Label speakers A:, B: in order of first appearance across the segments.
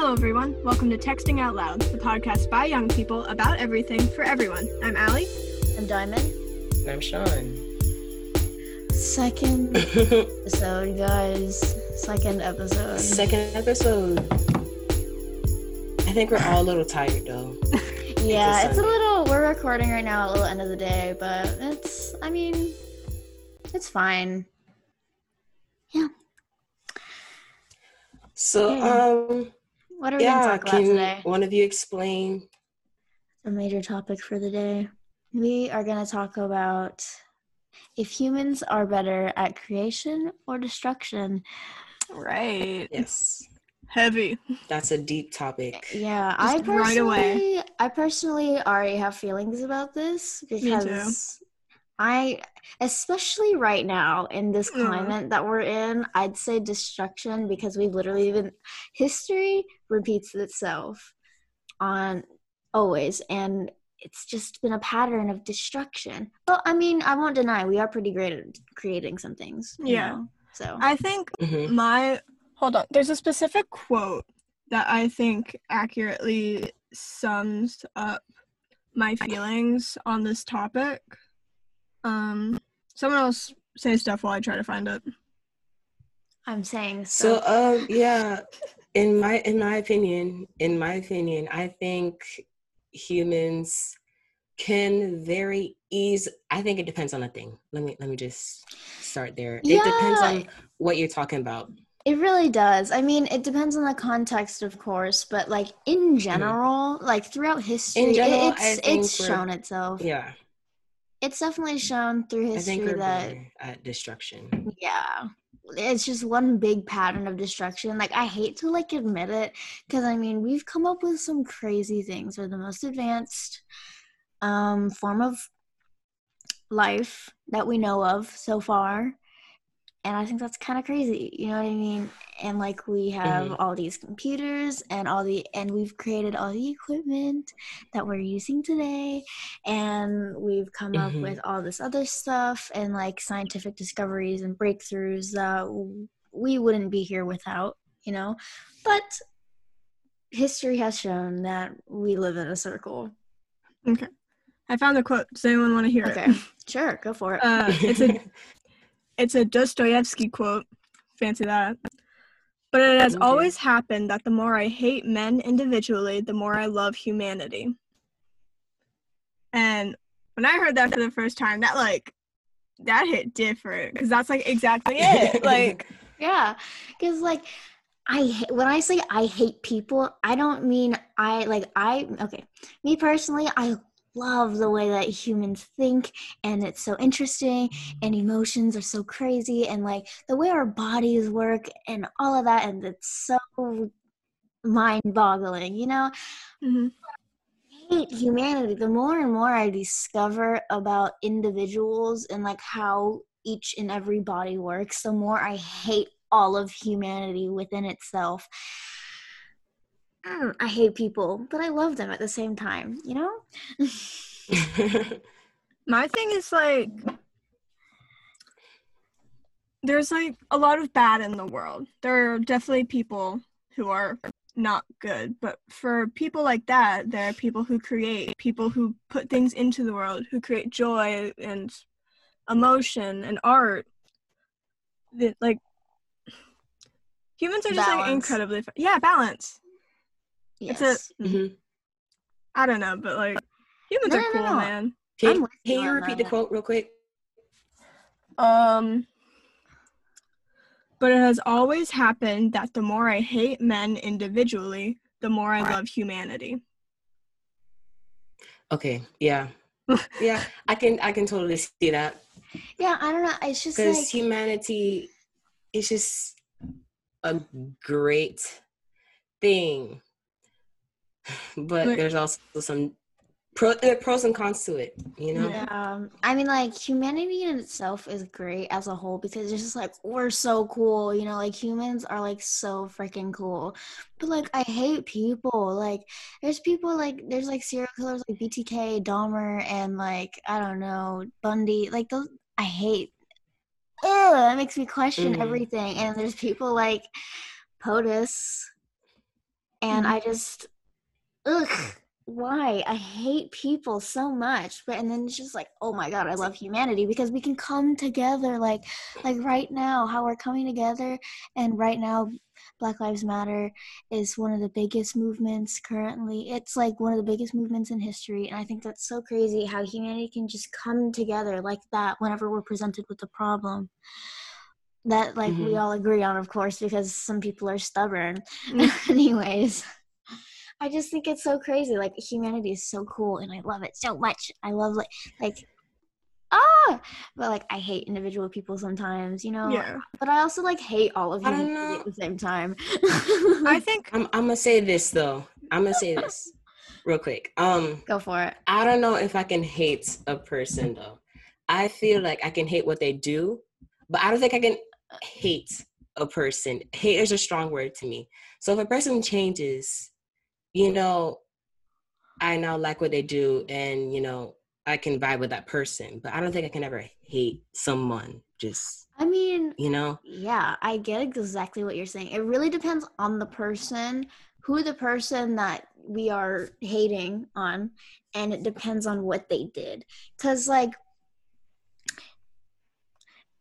A: Hello, everyone. Welcome to Texting Out Loud, the podcast by young people about everything for everyone. I'm Allie.
B: I'm Diamond.
C: And I'm Sean.
B: Second episode, guys. Second episode.
C: Second episode. I think we're all a little tired though.
B: yeah,
C: It's
B: it's
C: a
B: a little. We're recording right now, a little end of the day, but it's. I mean, it's fine. Yeah.
C: So,
B: Yeah.
C: um,
B: What are we
C: yeah,
B: gonna talk about today?
C: one of you explain?
B: A major topic for the day. We are gonna talk about if humans are better at creation or destruction.
A: Right.
C: Yes,
A: Heavy.
C: that's a deep topic.
B: Yeah, I
A: Just right away.
B: personally, I personally already have feelings about this
A: too.
B: because I, especially right now in this
A: Mm.
B: climate that we're in, I'd say destruction because we've literally been history repeats itself on always, and it's just been a pattern of destruction. But I mean, I won't deny we are pretty great at creating some things. you
A: Yeah.
B: know, So
A: I think
C: hmm
A: my. Hold on. There's a specific quote that I think accurately sums up my feelings on this topic. Um, someone else say stuff while I try to find it.
B: I'm saying
C: So,
B: so.
C: um, yeah, in my in my opinion, in my opinion, I think humans can very easy. I think it depends on the thing. Let me let me just start there. It depends on what you're talking about.
B: It really does. I mean, it depends on the context, of course, but like in general, like throughout history, it-
C: general,
B: it's it's shown itself.
C: Yeah,
B: It's definitely shown through history that
C: at destruction.
B: yeah, it's just one big pattern of destruction. Like I hate to like admit it because I mean we've come up with some crazy things. We're the most advanced um, form of life that we know of so far. And I think that's kind of crazy, you know what I mean? And like we have
C: Mhm.
B: all these computers and all the and we've created all the equipment that we're using today and we've come up
C: Mhm.
B: with all this other stuff and like scientific discoveries and breakthroughs that we wouldn't be here without, you know? But history has shown that we live in a circle. Okay.
A: I found the quote. Does anyone want to hear
B: Okay.
A: it?
B: Sure, go for it.
A: Uh, it's a it's a Dostoevsky quote. Fancy that. But it has always happened that the more I hate men individually, the more I love humanity. And when I heard that for the first time, that like that hit different because that's like exactly it. Like
B: Yeah, because like I ha- when I say I hate people, I don't mean I like I okay. Me personally, I love the way that humans think, and it's so interesting, and emotions are so crazy, and like the way our bodies work, and all of that, and it's so mind-boggling. You know,
A: mhm.
B: hate humanity the more and more i discover about individuals and like how each and every body works the more i hate all of humanity within itself Mm, i hate people but i love them at the same time you know
A: my thing is like there's like a lot of bad in the world. There are definitely people who are not good, but for people like that, there are people who create, people who put things into the world, who create joy and emotion and art. That like humans are just like incredibly yeah balance.
B: Yes
A: It's a
C: Mhm.
A: I don't know, but like humans
B: No,
A: are
B: no, no,
A: cool,
B: no.
A: man.
C: Can, can
B: you
C: you repeat the quote real quick?
A: Um, but it has always happened that the more I hate men individually, the more I love humanity.
C: Okay, yeah, yeah, I can I can totally see that
B: yeah i don't know it's just
C: because
B: like
C: humanity is just a great thing, but there's also some pro there pros and cons to it. You know,
A: Yeah.
B: Um, I mean, like humanity in itself is great as a whole because it's just like we're so cool, you know. Like humans are like so freaking cool, but like I hate people. Like there's people like there's like serial killers like BTK, Dahmer, and like I don't know Bundy. Like those I hate. Ugh, that makes me question
C: Mhm.
B: everything. And there's people like POTUS and
A: Mhm.
B: I just, ugh, why? I hate people so much. But and then it's just like, oh my god, I love humanity because we can come together, like, like right now, how we're coming together, and right now, Black Lives Matter is one of the biggest movements currently. It's like one of the biggest movements in history, and I think that's so crazy how humanity can just come together like that whenever we're presented with a problem that like we
C: Mhm.
B: all agree on of course because some people are stubborn
A: Mm.
B: anyways i just think it's so crazy like humanity is so cool and i love it so much i love like like ah but like i hate individual people sometimes you know
A: Yeah.
B: but i also like hate all of
C: I don't
B: humanity
C: know.
B: at the same time
A: I think
C: I'm I'm gonna say this though. I'm gonna say this real quick. Um,
B: go for it
C: I don't know if I can hate a person though. I feel like I can hate what they do, but I don't think I can hate a person. Hate is a strong word to me. So if a person changes, you know, I now like what they do and you know, I can vibe with that person. But I don't think I can ever hate someone just,
B: i mean
C: you know?
B: Yeah, I get exactly what you're saying. It really depends on the person, who the person that we are hating on, and it depends on what they did. Cuz like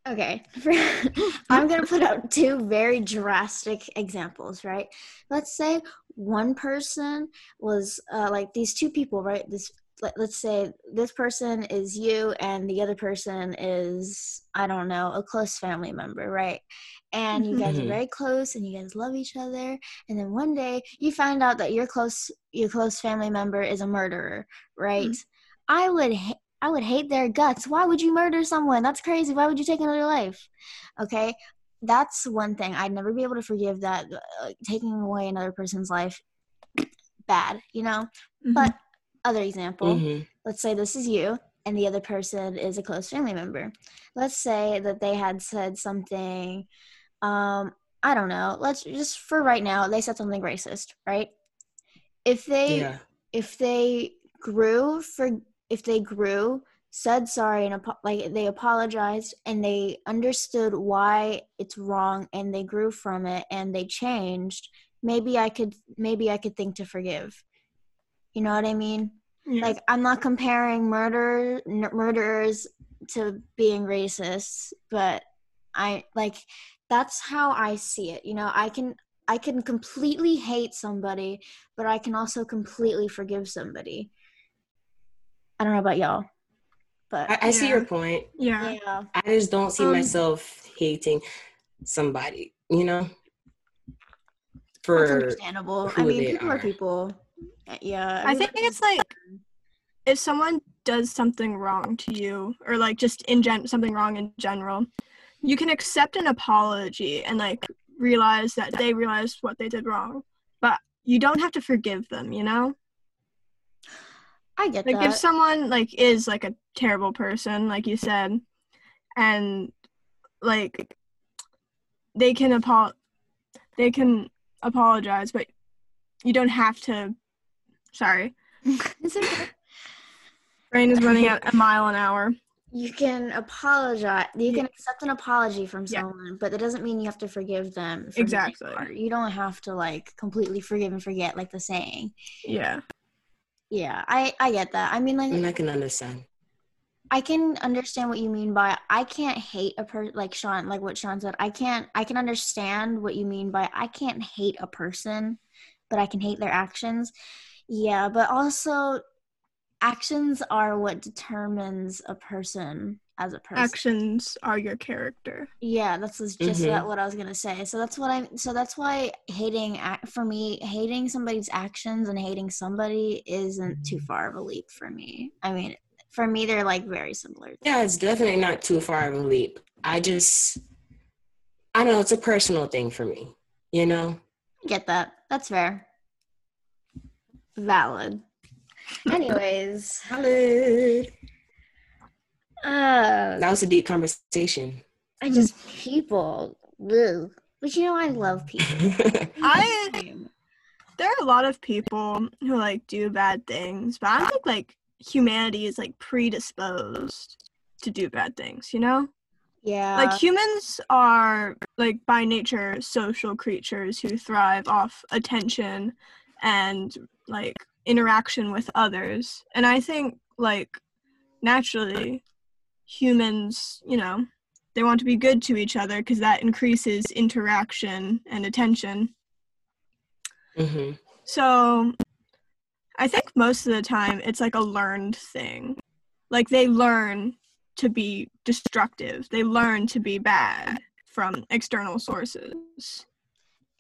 B: Okay, I'm going to put out two very drastic examples, right? Let's say one person was uh, like these two people, right? This let, let's say this person is you and the other person is i don't know a close family member right? And you guys are very close and you guys love each other. And then one day you find out that your close your close family member is a murderer right? I would i would hate their guts. Why would you murder someone? That's crazy. Why would you take another life? Okay? That's one thing. I'd never be able to forgive that uh, taking away another person's life bad you know?
A: Mhm.
B: but other example
C: Mhm.
B: let's say this is you and the other person is a close family member. Let's say that they had said something um i don't know. Let's just for right now they said something racist right? If they
C: Yeah.
B: if they grew for if they grew said sorry and like they apologized and they understood why it's wrong and they grew from it and they changed maybe i could maybe i could think to forgive. You know what i mean?
A: Yeah.
B: like i'm not comparing murder n- murderers to being racist but i like that's how i see it you know? I can i can completely hate somebody but i can also completely forgive somebody i don't know about y'all but
C: I, I see your point.
A: yeah.
B: yeah
C: I just don't see
A: Um,
C: myself hating somebody, you know?
B: that's
C: For
B: understandable i mean
C: they
B: people are
C: are.
B: people yeah
A: I think
B: everybody-
A: it's like if someone does something wrong to you or like just in gen something wrong in general, you can accept an apology and like realize that they realized what they did wrong. But you don't have to forgive them, you know?
B: I get that.
A: Like
B: that
A: if someone like is like a terrible person, like you said, and like they can apo- they can apologize, but you don't have to sorry.
B: it's okay
A: Brain is running at a mile an hour.
B: You can apologize. You
A: Yeah.
B: can accept an apology from
A: Yeah.
B: someone, but that doesn't mean you have to forgive them. for
A: Exactly.
B: You don't have to like completely forgive and forget, like the saying.
A: Yeah.
B: Yeah, I I get that. I mean, like
C: and I can understand.
B: I can understand what you mean by I can't hate a person like Sean, like what Sean said. I can't. I can understand what you mean by I can't hate a person, but I can hate their actions. Yeah, but also actions are what determines a person as a person.
A: Actions are your character.
B: Yeah, that's just just
C: Mhm.
B: that what I was gonna say. So that's what I'm. So that's why hating for me, hating somebody's actions and hating somebody isn't too far of a leap for me. I mean, for me, they're like very similar.
C: Yeah, it's definitely not too far of a leap. I just, I don't know, it's a personal thing for me, you know?
B: Get that. That's fair. Valid. Anyways,
C: Valid.
B: uh,
C: That was a deep conversation.
B: I just people. Ugh. But you know, I love people.
A: I there are a lot of people who like do bad things, but I don't think like humanity is like predisposed to do bad things, you know?
B: Yeah.
A: like humans are like by nature social creatures who thrive off attention and like interaction with others. And i think like naturally humans you know they want to be good to each other because that increases interaction and attention.
C: Hmm
A: so i think most of the time it's like a learned thing. Like they learn to be destructive. They learn to be bad from external sources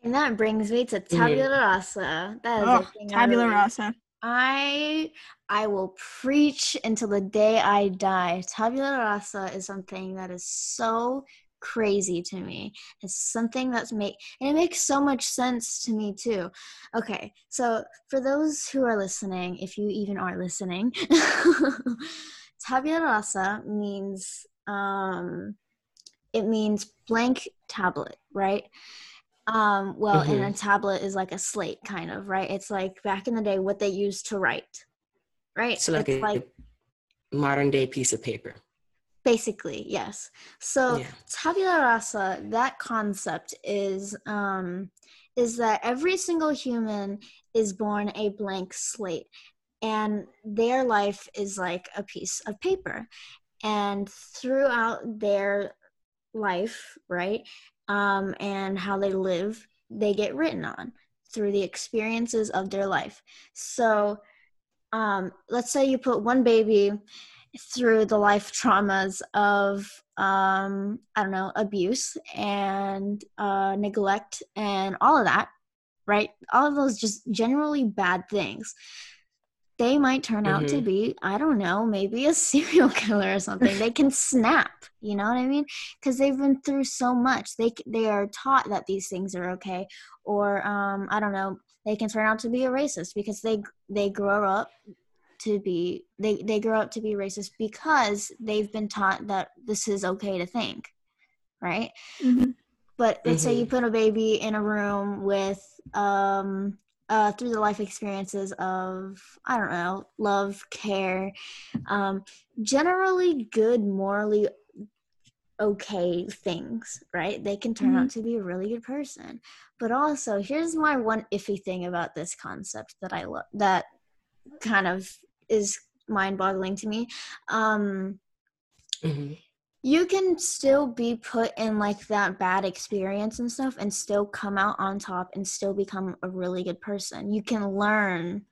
B: and that brings me to tabula rasa. That is a
A: oh tabula
B: really-
A: rasa
B: I I will preach until the day I die. Tabula rasa is something that is so crazy to me. It's something that's make and it makes so much sense to me too. Okay, so for those who are listening, if you even are listening, tabula rasa means um it means blank tablet, right? Um, well, and a tablet is like a slate, kind of, right? It's like back in the day what they used to write, right?
C: So like
B: it's
C: a
B: like
C: modern day piece of paper.
B: basically, yes. So
C: Yeah.
B: tabula rasa, that concept is um, is that every single human is born a blank slate, and their life is like a piece of paper, and throughout their life, right, um, and how they live, they get written on through the experiences of their life. So, um, let's say you put one baby through the life traumas of, um, I don't know, abuse and uh, neglect and all of that, right? All of those just generally bad things. They might turn out to
C: Mhm.
B: be, I don't know, maybe a serial killer or something. they can snap, you know what I mean? because they've been through so much they they are taught that these things are okay or um i don't know they can turn out to be a racist because they they grow up to be they they grow up to be racist because they've been taught that this is okay to think right
A: Mhm.
B: but let's say
C: Mhm.
B: you put a baby in a room with um uh through the life experiences of i don't know love care um generally good morally okay things right? They can turn out to be a really good person. But also here's my one iffy thing about this concept that i love that kind of is mind-boggling to me. Um
C: hmm
B: you can still be put in like that bad experience and stuff and still come out on top and still become a really good person. You can learn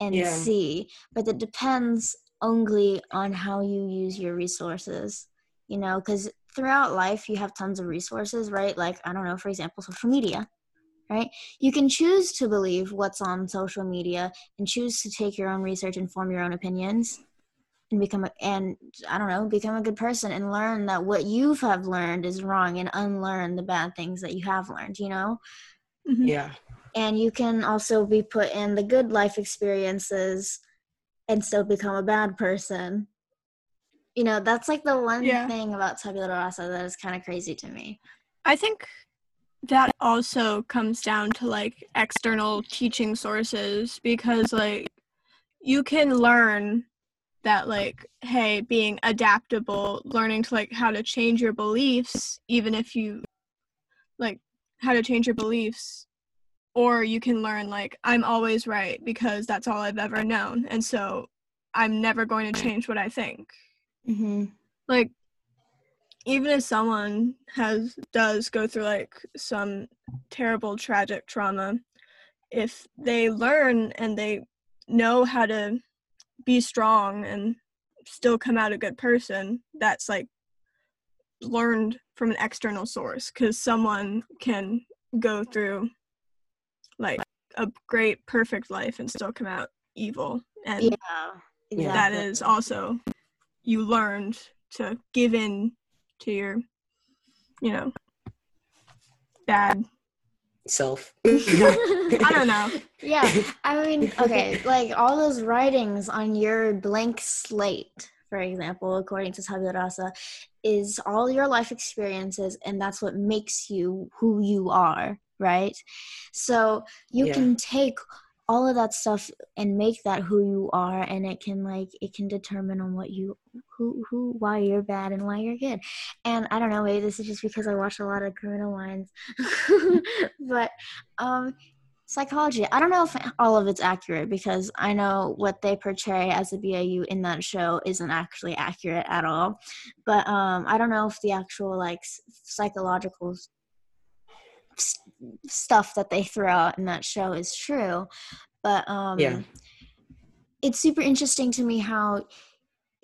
B: and
C: Yeah.
B: see but it depends only on how you use your resources you know because throughout life you have tons of resources right? Like i don't know for example social media right? You can choose to believe what's on social media and choose to take your own research and form your own opinions and become a, and I don't know, become a good person and learn that what you have learned is wrong and unlearn the bad things that you have learned, you know?
A: Mhm.
C: Yeah.
B: And you can also be put in the good life experiences and still become a bad person. You know, that's like the one
A: Yeah.
B: thing about tabula rasa that is kind of crazy to me.
A: I think that also comes down to like external teaching sources because like you can learn that like hey being adaptable learning to like how to change your beliefs even if you like how to change your beliefs or you can learn like i'm always right because that's all i've ever known and so i'm never going to change what i think
B: Mm-hmm.
A: like even if someone has does go through like some terrible tragic trauma if they learn and they know how to be strong and still come out a good person that's like learned from an external source because someone can go through like a great perfect life and still come out evil and
B: Yeah,
C: Yeah.
A: that
B: exactly.
A: is also you learned to give in to your you know bad
C: Self.
A: i don't know
B: yeah i mean okay like all those writings on your blank slate for example according to tabula rasa is all your life experiences and that's what makes you who you are right so you
C: Yeah.
B: can take all of that stuff and make that who you are and it can like it can determine on what you who who why you're bad and why you're good. And i don't know maybe this is just because i watch a lot of criminal minds. But um psychology i don't know if all of it's accurate because i know what they portray as a bau in that show isn't actually accurate at all. But um i don't know if the actual like psychological stuff that they throw out in that show is true but um
C: Yeah.
B: it's super interesting to me how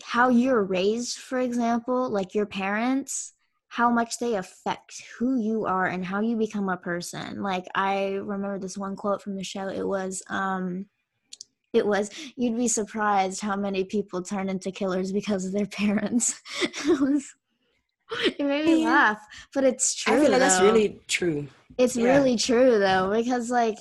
B: how you're raised for example like your parents how much they affect who you are and how you become a person like i remember this one quote from the show it was um it was you'd be surprised how many people turn into killers because of their parents it was it made me
C: Yeah.
B: laugh but it's true
C: I feel like that's really true.
B: It's
C: Yeah.
B: really true though, because like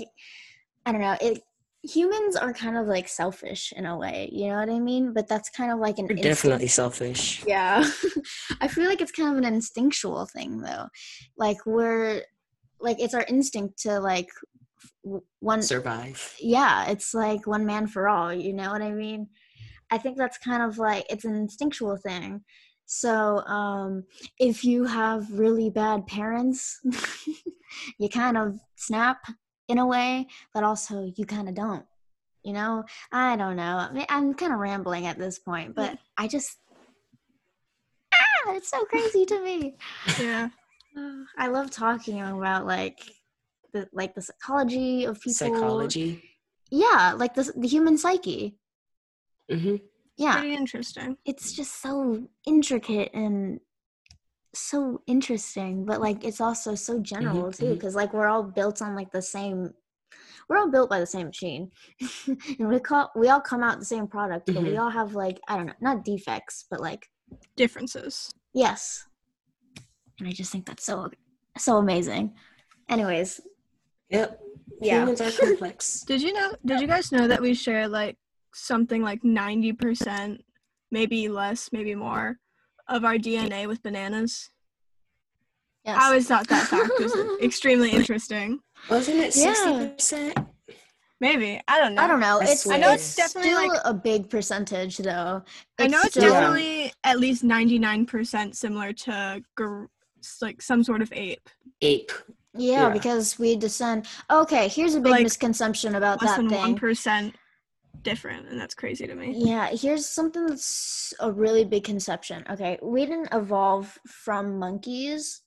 B: I don't know, it humans are kind of like selfish in a way, you know what I mean? But that's kind of like an
C: You're
B: instinct-
C: definitely selfish.
B: Yeah. I feel like it's kind of an instinctual thing though. Like we're like it's our instinct to like one
C: Survive.
B: yeah, it's like one man for all, you know what I mean? I think that's kind of like it's an instinctual thing. So, um if you have really bad parents, you kind of snap in a way, but also you kind of don't. You know, I don't know. I mean, I'm kind of rambling at this point, but I just ah, it's so crazy to me.
A: Yeah.
B: I love talking about like the like the psychology of people.
C: Psychology.
B: Yeah, like the the human psyche.
C: hmm
B: Yeah,
A: Pretty interesting.
B: it's just so intricate and so interesting, but like it's also so general too,
C: mhm.
B: because like we're all built on like the same. We're all built by the same machine, and we call we all come out the same product, but we
C: Mhm.
B: all have like I don't know, not defects, but like
A: Differences.
B: yes. And I just think that's so so amazing. Anyways,
C: Yep.
B: Yeah.
C: Humans are complex.
A: Did you know? Did you guys know that we share like something like ninety percent, maybe less, maybe more, of our DNA with bananas?
B: yes.
A: I always thought that fact was extremely interesting.
C: Wasn't it
B: Yeah.
C: sixty percent?
A: Maybe I don't know.
B: I don't know. It's
C: swear.
A: I know it's
C: It's
A: definitely
B: still
A: like
B: a big percentage though.
A: I know it's
B: still-
A: definitely at least ninety nine percent similar to gor- like some sort of ape.
C: Ape.
B: Yeah,
C: Yeah.
B: because we descend. Okay, here's a big
A: Like,
B: misconception about
A: Less
B: that
A: than one
B: thing.
A: percent different, and that's crazy to me.
B: Yeah, here's something that's a really big conception. Okay, we didn't evolve from monkeys.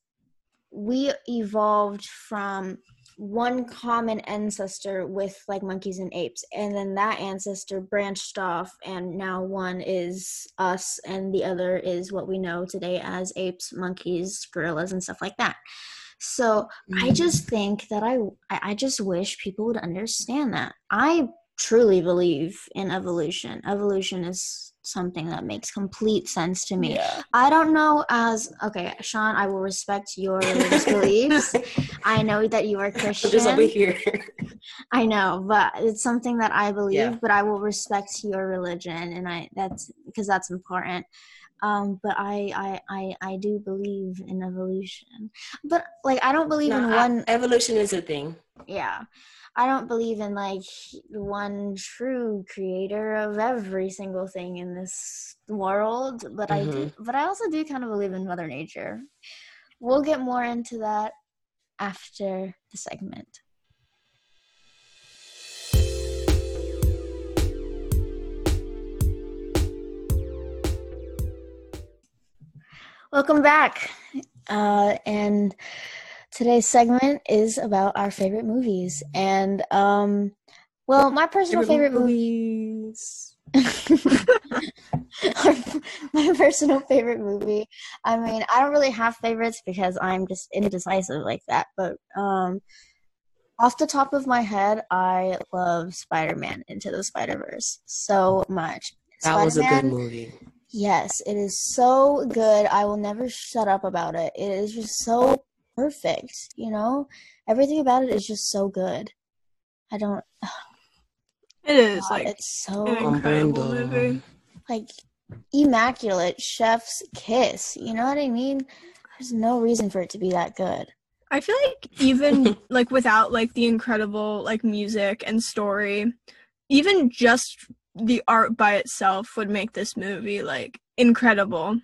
B: We evolved from one common ancestor with like monkeys and apes, and then that ancestor branched off, and now one is us, and the other is what we know today as apes, monkeys, gorillas, and stuff like that. So I mm. just think that I I I just wish people would understand that. I truly believe in evolution. Evolution is something that makes complete sense to me.
C: Yeah.
B: I don't know as okay, Sean, I will respect your religious beliefs. I know that you are
C: I'm just over
B: Christian.
C: here.
B: I know, but it's something that I believe,
C: Yeah.
B: but I will respect your religion and I that's because that's important. Um, but I, I I I do believe in evolution. But like I don't believe
C: No,
B: in
C: I-
B: one
C: evolution is a thing.
B: yeah i don't believe in like one true creator of every single thing in this world but i do but i also do kind of believe in mother nature we'll get more into that after the segment welcome back uh, and today's segment is about our favorite movies and um well my personal favorite movie
C: movies.
B: my personal favorite movie i mean i don't really have favorites because i'm just indecisive like that but um off the top of my head i love spider-man into the spider-verse so much
C: That was a good movie.
B: Yes, it is so good. I will never shut up about it. It is just so perfect, you know? Everything about it is just so good. I don't
A: It is
B: God,
A: like
B: it's so
A: incredible movie.
B: like immaculate chef's kiss. You know what I mean? There's no reason for it to be that good.
A: I feel like even like without like the incredible like music and story, even just the art by itself would make this movie like incredible.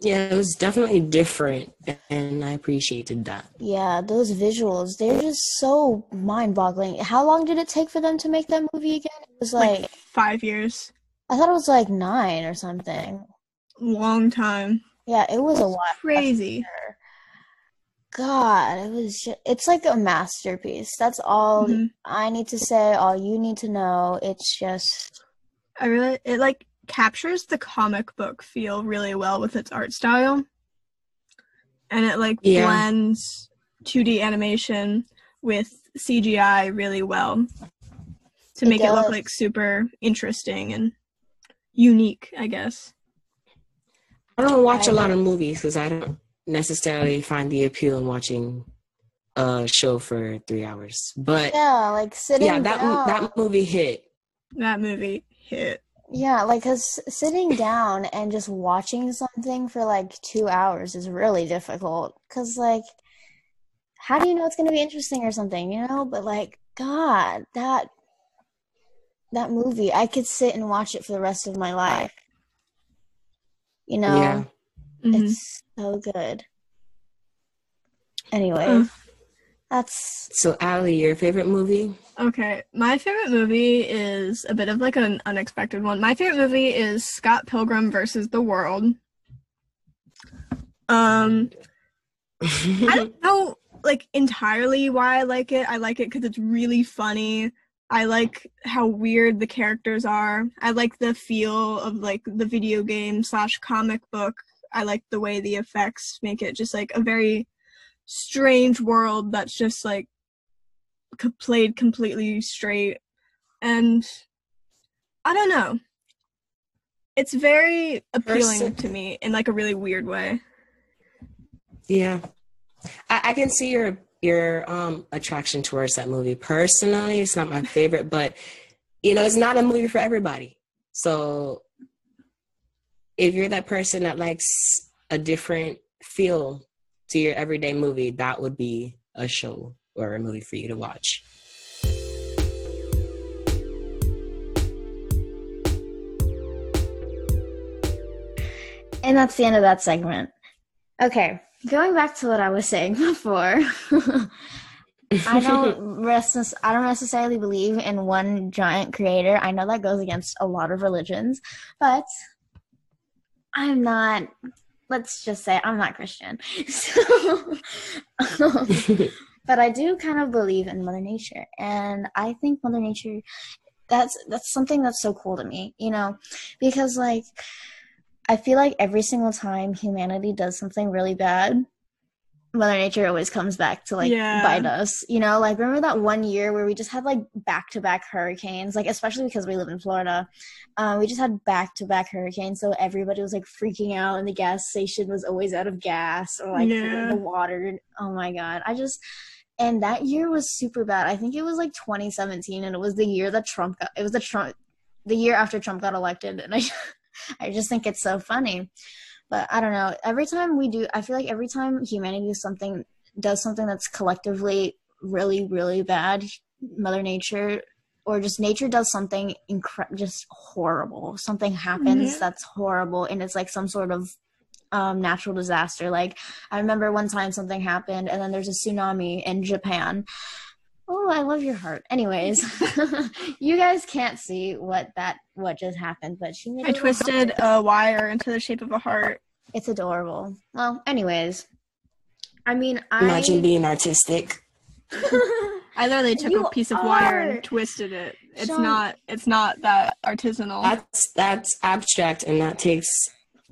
C: Yeah, it was definitely different, and I appreciated that.
B: Yeah, those visuals, they're just so mind boggling. How long did it take for them to make that movie again? It was like,
A: Like five years,
B: I thought it was like nine or something.
A: long time,
B: Yeah, it was a lot.
A: crazy.
B: God, it was just, it's like a masterpiece. That's all
A: Mhm.
B: I need to say, all you need to know. It's just
A: I really it like captures the comic book feel really well with its art style. And it like
C: Yeah.
A: blends 2D animation with CGI really well to make it look like super interesting and unique, I guess.
C: I don't watch a lot of movies because I don't necessarily find the appeal in watching a show for three hours. But
B: yeah, like sitting
C: yeah, that
B: down.
C: that movie hit.
A: That movie hit.
B: Yeah, like cause sitting down and just watching something for like two hours is really difficult. Cause like, how do you know it's gonna be interesting or something, you know? But like, God, that that movie, I could sit and watch it for the rest of my life. You know,
C: Yeah.
A: Mhm.
B: it's so good. Anyway,
A: Uh.
B: That's
C: So, Allie, your favorite movie?
A: Okay, my favorite movie is a bit of like an unexpected one. My favorite movie is Scott Pilgrim versus the World. Um, I don't know like entirely why I like it. I like it because it's really funny. I like how weird the characters are. I like the feel of like the video game slash comic book. I like the way the effects make it just like a very strange world that's just like played completely straight. And I don't know. It's very appealing
C: Person-
A: to me in like a really weird way.
C: Yeah, I, I can see your your um attraction towards that movie. Personally, it's not my favorite, but you know, it's not a movie for everybody. So, if you're that person that likes a different feel to your everyday movie, that would be a show or a movie for you to watch.
B: And that's the end of that segment. Okay, going back to what I was saying before. I don't I don't necessarily believe in one giant creator. I know that goes against a lot of religions, but I'm not let's just say I'm not Christian. So, um, but I do kind of believe in Mother Nature, and I think Mother Nature that's that's something that's so cool to me, you know, because like I feel like every single time humanity does something really bad, Mother Nature always comes back to like
A: Yeah.
B: bite us. You know, like remember that one year where we just had like back to back hurricanes, like especially because we live in Florida. Um, we just had back to back hurricanes, so everybody was like freaking out, and the gas station was always out of gas or like
A: Yeah.
B: the water. Oh my god, I just and that year was super bad. I think it was like 2017, and it was the year that Trump got. It was the Trump, the year after Trump got elected, and I, I just think it's so funny. But I don't know. Every time we do, I feel like every time humanity does something does something that's collectively really, really bad, Mother Nature or just nature does something incre- just horrible. Something happens
A: Mhm.
B: that's horrible, and it's like some sort of um, natural disaster. Like I remember one time something happened, and then there's a tsunami in Japan. Oh, I love your heart. Anyways, you guys can't see what that what just happened, but she made
A: I
B: a little
A: twisted
B: heart.
A: a wire into the shape of a heart.
B: It's adorable. Well, anyways, I mean, I
C: Imagine being artistic.
A: I literally took
B: You
A: a piece of wire and twisted it. It's
B: Sean-
A: not it's not that artisanal.
C: That's that's abstract, and that takes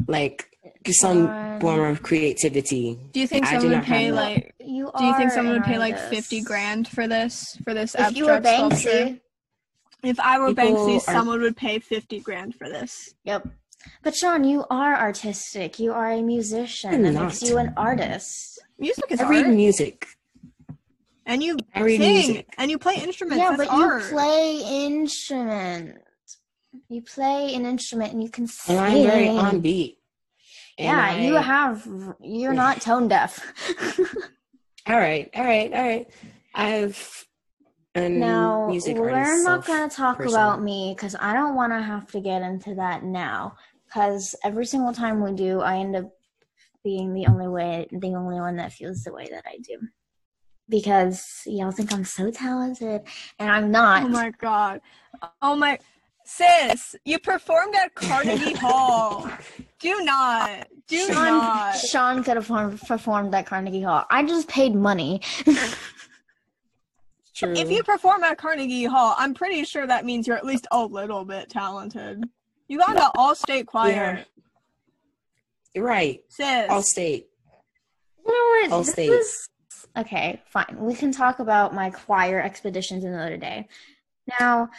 C: like some
B: Sean.
C: form of creativity.
A: do you think
C: I
A: someone would pay
C: that.
A: like
B: you
A: do you think someone would pay like 50 grand for this for this
B: If you were
A: abstract sculpture?
B: Banksy,
A: If I were
C: People
A: Banksy,
C: are-
A: someone would pay 50 grand for this.
B: yep. But Sean, you are artistic. You are a musician.
C: I'm
B: That
C: not.
B: makes you an artist.
A: Music is
C: I read
A: art.
C: music.
A: And you
C: I read
A: sing
C: music.
A: and you play instruments.
B: yeah,
A: That's
B: but
A: art.
B: you play instrument. You play an instrument and you can sing.
C: And I'm very on beat. And
B: yeah, you have. You're not tone deaf.
C: All right, all right, all right. I've a
B: Now,
C: music
B: we're not going to talk
C: person.
B: about me because I don't want to have to get into that now. Because every single time we do, I end up being the only way, the only one that feels the way that I do. Because y'all think I'm so talented, and I'm not.
A: Oh my god. Oh my sis, you performed at Carnegie Hall. Do not. Do
B: Sean,
A: not.
B: Sean could have performed, performed at Carnegie Hall. I just paid money.
C: True.
A: If you perform at Carnegie Hall, I'm pretty sure that means you're at least a little bit talented. You got an all-state choir,
C: right,
A: sis.
C: all state.
B: You know what?
C: All
B: This
C: states.
B: is- okay, fine. We can talk about my choir expeditions another day. Now,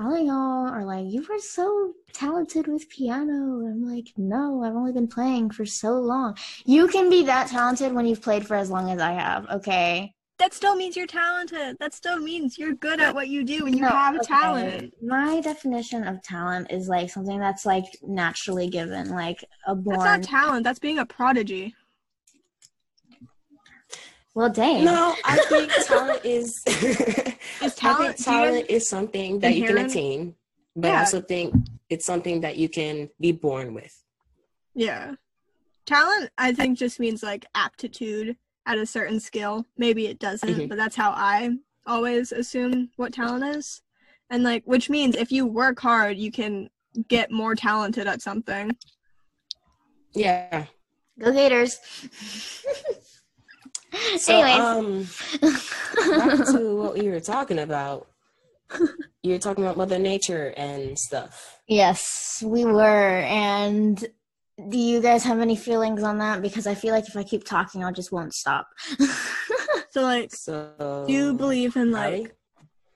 B: all of y'all are like, you were so talented with piano. I'm like, no, I've only been playing for so long. You can be that talented when you've played for as long as I have, okay?
A: that still means you're talented. That still means you're good at what you do and you
B: No,
A: have
B: okay.
A: talent.
B: My definition of talent is like something that's like naturally given, like a born.
A: That's not talent. That's being a prodigy.
B: Well, dang.
C: No, I think talent is.
A: Is
C: I
A: talent?
C: think
A: do you guys-
C: talent is something that you can attain, but I also think it's something that you can be born with.
A: Yeah. Talent, I think, just means like aptitude at a certain skill. Maybe it doesn't,
C: Mhm.
A: but that's how I always assume what talent is. And like, which means if you work hard, you can get more talented at something.
C: Yeah.
B: Go Gators.
C: So,
B: Anyways.
C: um, back to what we were talking about. You're talking about Mother Nature and stuff.
B: Yes, we were. And do you guys have any feelings on that? Because I feel like if I keep talking, I just won't stop.
A: So like,
C: So,
A: do you believe in like
C: Allie?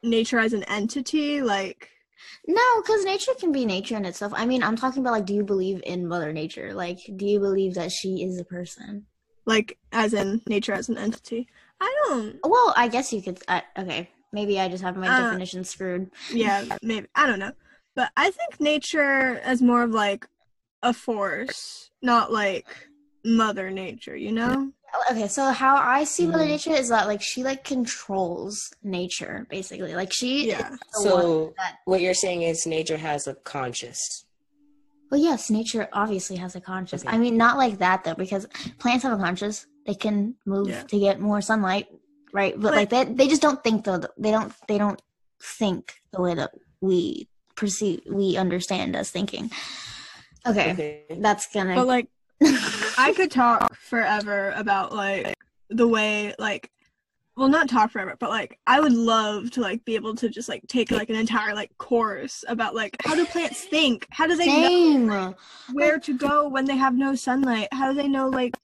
A: nature as an entity? Like,
B: no, because nature can be nature in itself. I mean, I'm talking about like, do you believe in Mother Nature? Like, do you believe that she is a person?
A: Like as in nature as an entity? I don't.
B: Well, I guess you could. I, okay, maybe I just have my
A: Uh,
B: definition screwed.
A: Yeah, maybe. I don't know. But I think nature as more of like a force, not like mother nature, you know?
B: Okay, so how I see Mother
C: Mhm.
B: Nature is that like she like controls nature basically. Like she
A: Yeah.
B: is the one
C: So,
B: that
C: what you're saying is nature has a conscious.
B: Well, yes, nature obviously has a conscious.
C: Okay.
B: I mean, not like that though, because plants have a conscious. They can move
A: Yeah.
B: to get more sunlight, right? But
A: But-
B: like they, they just don't think though. They don't. They don't think the way that we perceive, we understand as thinking. Okay,
C: Okay.
B: that's gonna.
A: But like I could talk forever about like the way like well not talk forever, but like I would love to like be able to just like take like an entire like course about like how do plants think? How do they know
B: Same.
A: where to go when they have no sunlight? How do they know like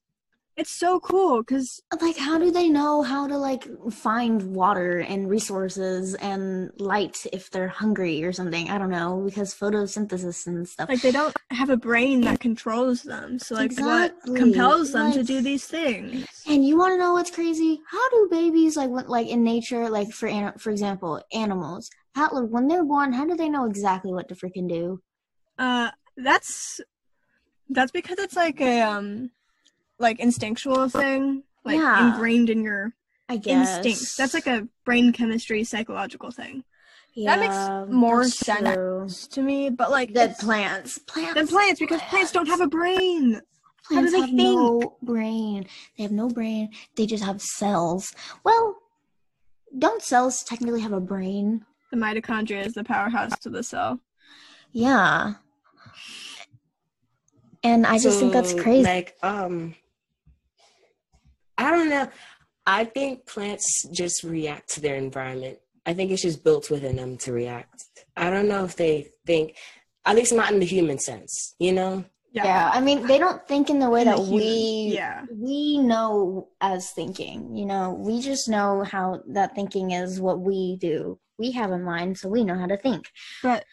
A: it's so cool because
B: Like, how do they know how to like find water and resources and light if they're hungry or something? I don't know because photosynthesis and stuff.
A: like they don't have a brain that controls them. So like
B: Exactly.
A: what compels them to do these things?
B: And you want to know what's crazy? How do babies like when, like in nature, like for an- for example, animals? How like, when they're born, how do they know exactly what to freaking do?
A: Uh, that's that's because it's like a um, like instinctual thing, like
B: Yeah.
A: ingrained in your
B: I guess
A: instincts. That's like a brain chemistry psychological thing
B: yeah,
A: that makes more sense.
B: true.
A: to me. But like
B: Than plants, plants,
A: than plants because plants don't have a brain. how do
B: Plants
A: they
B: have no brain. They have no brain. They just have cells. Well, don't cells technically have a brain?
A: The mitochondria is the powerhouse to the cell.
B: Yeah. And I just think that's crazy.
C: Like, um, I don't know. I think plants just react to their environment. I think it's just built within them to react. I don't know if they think, at least not in the human sense, you know?
B: yeah. yeah I mean, they don't think in the way
A: In the
B: that
A: human-
B: we
A: yeah.
B: we know as thinking. You know, we just know how that thinking is what we do. We have a mind, so we know how to think.
A: But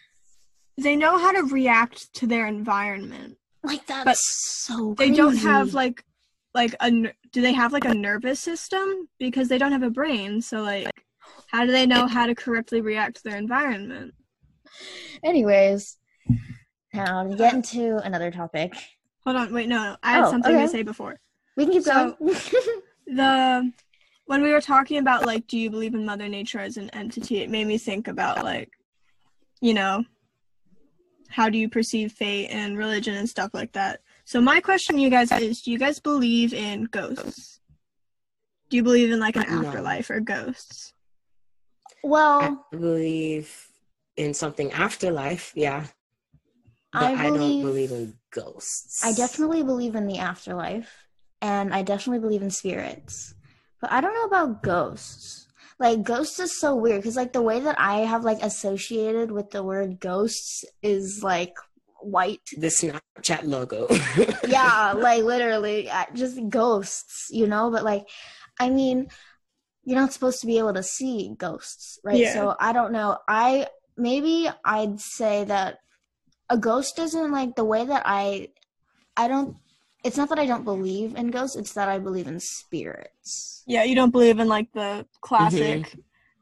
A: they know how to react to their environment.
B: Like that's
A: But
B: so.
A: They don't have like like a do they have like a nervous system because they don't have a brain. So like how do they know how to correctly react to their environment?
B: Anyways, now to get into another topic,
A: Hold on, wait, no, no. I had
B: Oh,
A: something
B: okay.
A: to say before.
B: we can keep
A: So-
B: going.
A: The when we were talking about like do you believe in mother nature as an entity it made me think about like you know how do you perceive fate and religion and stuff like that so my question to you guys is do you guys believe in ghosts do you believe in like an
C: No.
A: afterlife or ghosts
B: Well, I
C: believe in something afterlife, yeah. But
B: I
C: I, don't
B: believe-
C: believe in ghosts.
B: I definitely believe in the afterlife, and I definitely believe in spirits. But I don't know about ghosts. Like ghosts is so weird because like the way that I have like associated with the word ghosts is like white.
C: the Snapchat logo.
B: Yeah, like literally uh, just ghosts, you know. But like, I mean, you're not supposed to be able to see ghosts, right?
A: Yeah.
B: So I don't know. I maybe I'd say that a ghost isn't like the way that I I don't it's not that I don't believe in ghosts, it's that I believe in spirits.
A: yeah you don't believe in like the classic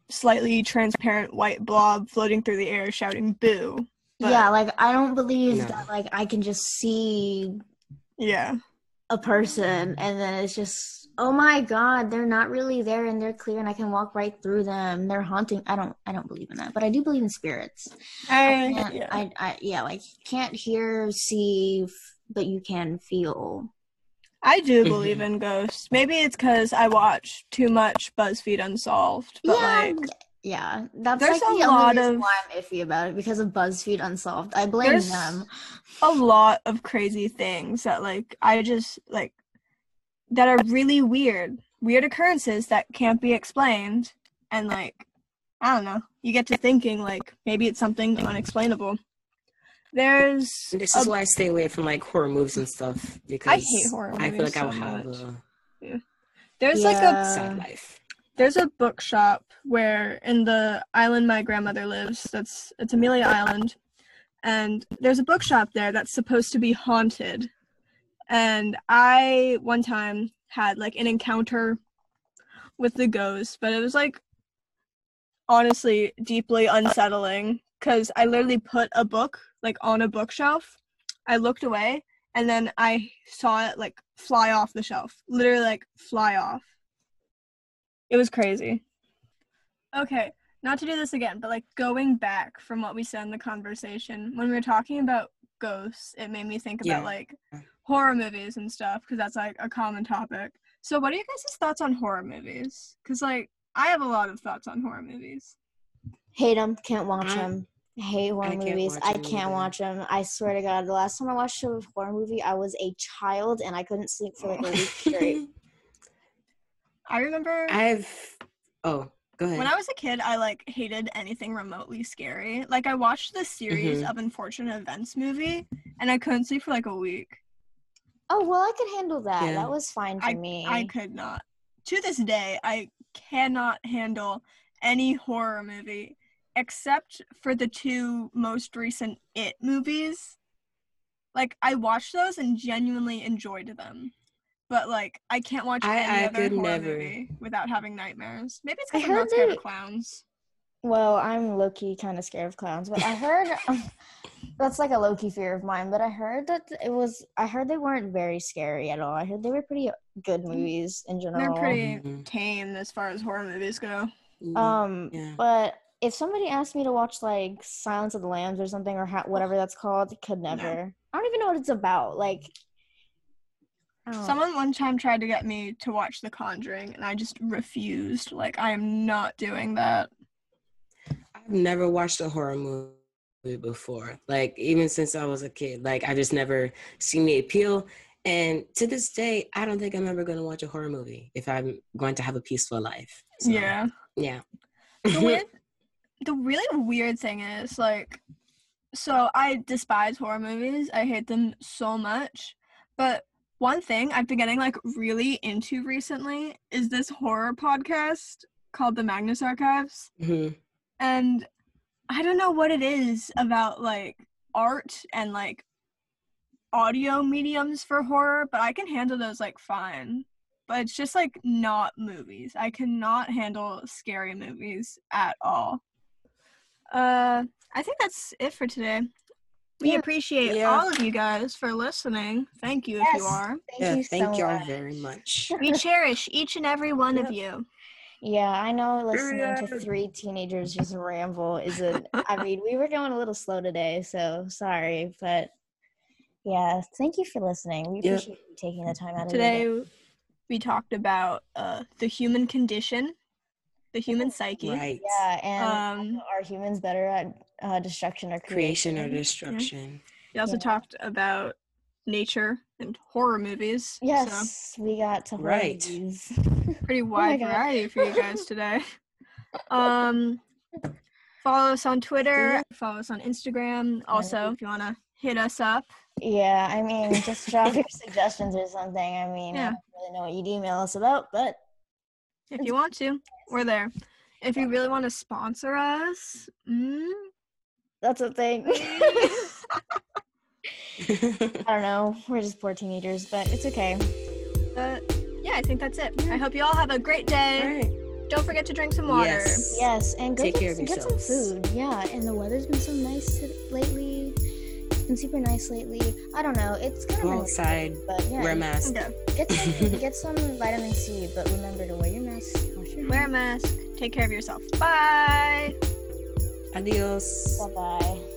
A: slightly transparent white blob floating through the air shouting boo But-
B: yeah, like I don't believe
C: No.
B: that like I can just see
A: yeah
B: a person and then it's just oh my god, they're not really there and they're clear and I can walk right through them. They're haunting. I don't I don't believe in that, but I do believe in spirits.
A: I,
B: can't,
A: yeah.
B: I, I yeah, like can't hear, see, f- but you can feel.
A: I do
C: Mhm.
A: believe in ghosts. Maybe it's because I watch too much BuzzFeed Unsolved. But
B: yeah,
A: like,
B: yeah. That's
A: there's
B: like
A: a
B: the
A: lot
B: only reason
A: of-
B: why I'm iffy about it because of BuzzFeed Unsolved. I blame
A: There's-
B: them.
A: a lot of crazy things that like I just like that are really weird. Weird occurrences that can't be explained. And like, I don't know. You get to thinking like maybe it's something unexplainable. There's
C: this
A: a
C: is why I stay away from like horror movies and stuff because I
A: hate horror
C: I feel
A: movies
C: like I'll
A: so
C: have
A: much.
C: a
A: there's like a
C: sad life.
A: There's a bookshop where in the island my grandmother lives that's it's amelia island and there's a bookshop there that's supposed to be haunted. And i one time had like an encounter with the ghost but it was like honestly deeply unsettling because i literally put a book like on a bookshelf. I looked away and then i saw it like fly off the shelf literally like fly off it was crazy. Okay, not to do this again, but like going back from what we said in the conversation, when we were talking about ghosts, it made me think about
C: Yeah.
A: like horror movies and stuff because that's like a common topic. So, what are you guys' thoughts on horror movies? Because like I have a lot of thoughts on horror movies.
B: Hate them. Can't watch them. Hate horror
C: I can't
B: movies.
C: watch
B: I
C: 'em
B: can't
C: either.
B: watch them. I swear to God, the last time I watched a horror movie, I was a child and I couldn't sleep for like a week straight.
A: I remember
C: I've oh go ahead.
A: when I was a kid, I like hated anything remotely scary. Like I watched the series
C: Mhm.
A: of Unfortunate Events movie, and I couldn't sleep for like a week.
B: Oh well, I could handle that.
C: Yeah.
B: That was fine for me.
A: I could not. To this day, I cannot handle any horror movie except for the two most recent It movies. Like I watched those and genuinely enjoyed them. But like I can't watch
C: I-
A: any
C: I
A: other horror
C: never.
A: movie without having nightmares. Maybe it's because I'm not scared
B: they-
A: of clowns.
B: Well, I'm low key kind of scared of clowns, but I heard that's like a low key fear of mine. But I heard that it was. I heard they weren't very scary at all. I heard they were pretty good movies in general.
A: They're
B: general.
A: pretty
C: Mhm.
A: tame as far as horror movies go.
C: Mm,
B: Um,
C: Yeah.
B: but if somebody asked me to watch like Silence of the Lambs or something or ha- whatever that's called, could never. I don't even know what it's about. Like, I.
A: Someone one time tried to get me to watch The Conjuring, and I just refused. Like, I am not doing that.
C: I've never watched a horror movie before. Like even since I was a kid, like I just never seen the appeal. And to this day, I don't think I'm ever going to watch a horror movie if I'm going to have a peaceful life. So,
A: Yeah.
C: yeah.
A: The weird, the really weird thing is like, so I despise horror movies. I hate them so much. But one thing I've been getting like really into recently is this horror podcast called The Magnus Archives.
C: Mhm.
A: and I don't know what it is about like art and like audio mediums for horror, but I can handle those like fine. But it's just like not movies. I cannot handle scary movies at all. Uh I think that's it for today. We
B: Yeah.
A: appreciate
C: Yeah.
A: all of you guys for listening. Thank you if you are.
B: Thank
C: yeah,
B: you
C: thank
B: so
C: y'all very much.
A: We cherish each and every one of you.
B: Yeah, I know listening to three teenagers just ramble is a I mean, we were going a little slow today, so sorry, but yeah, thank you for listening. We
C: Yeah.
B: appreciate you taking the time out of your day.
A: Today we talked about uh, the human condition, the human psyche.
C: Right.
B: Yeah, and
A: Um,
B: are humans better at uh, destruction or
C: Creation
B: creation?
C: or destruction.
A: we also
B: Yeah.
A: talked about nature and horror movies. So
B: Yes, we got to horror
C: Right.
B: movies.
A: pretty
B: Oh
A: wide
B: God.
A: variety for you guys today. Um, follow us on Twitter. Follow us on Instagram. Also, if you want to hit us up,
B: yeah, I mean, just drop your suggestions or something. I mean, I don't really know what you'd email us about, but
A: if you want to, we're there. If you really want to sponsor us, mm,
B: that's a thing. I don't know. We're just poor teenagers, but it's okay.
A: but yeah, I think that's it. I hope you all have a great day.
C: right.
A: Don't forget to drink some water.
C: Yes.
B: Yes, and go
C: Take
B: get,
C: care of
B: some- get some food. Yeah, and the weather's been so nice lately. It's been super nice lately. I don't know. It's kind
C: Go
B: of
C: outside.
B: but yeah,
C: Wear a mask.
A: Okay.
B: get some get some vitamin C. But remember to wear your mask. Wash your
A: Wear a mask. Take care of yourself. Bye.
C: Adios.
B: Bye bye.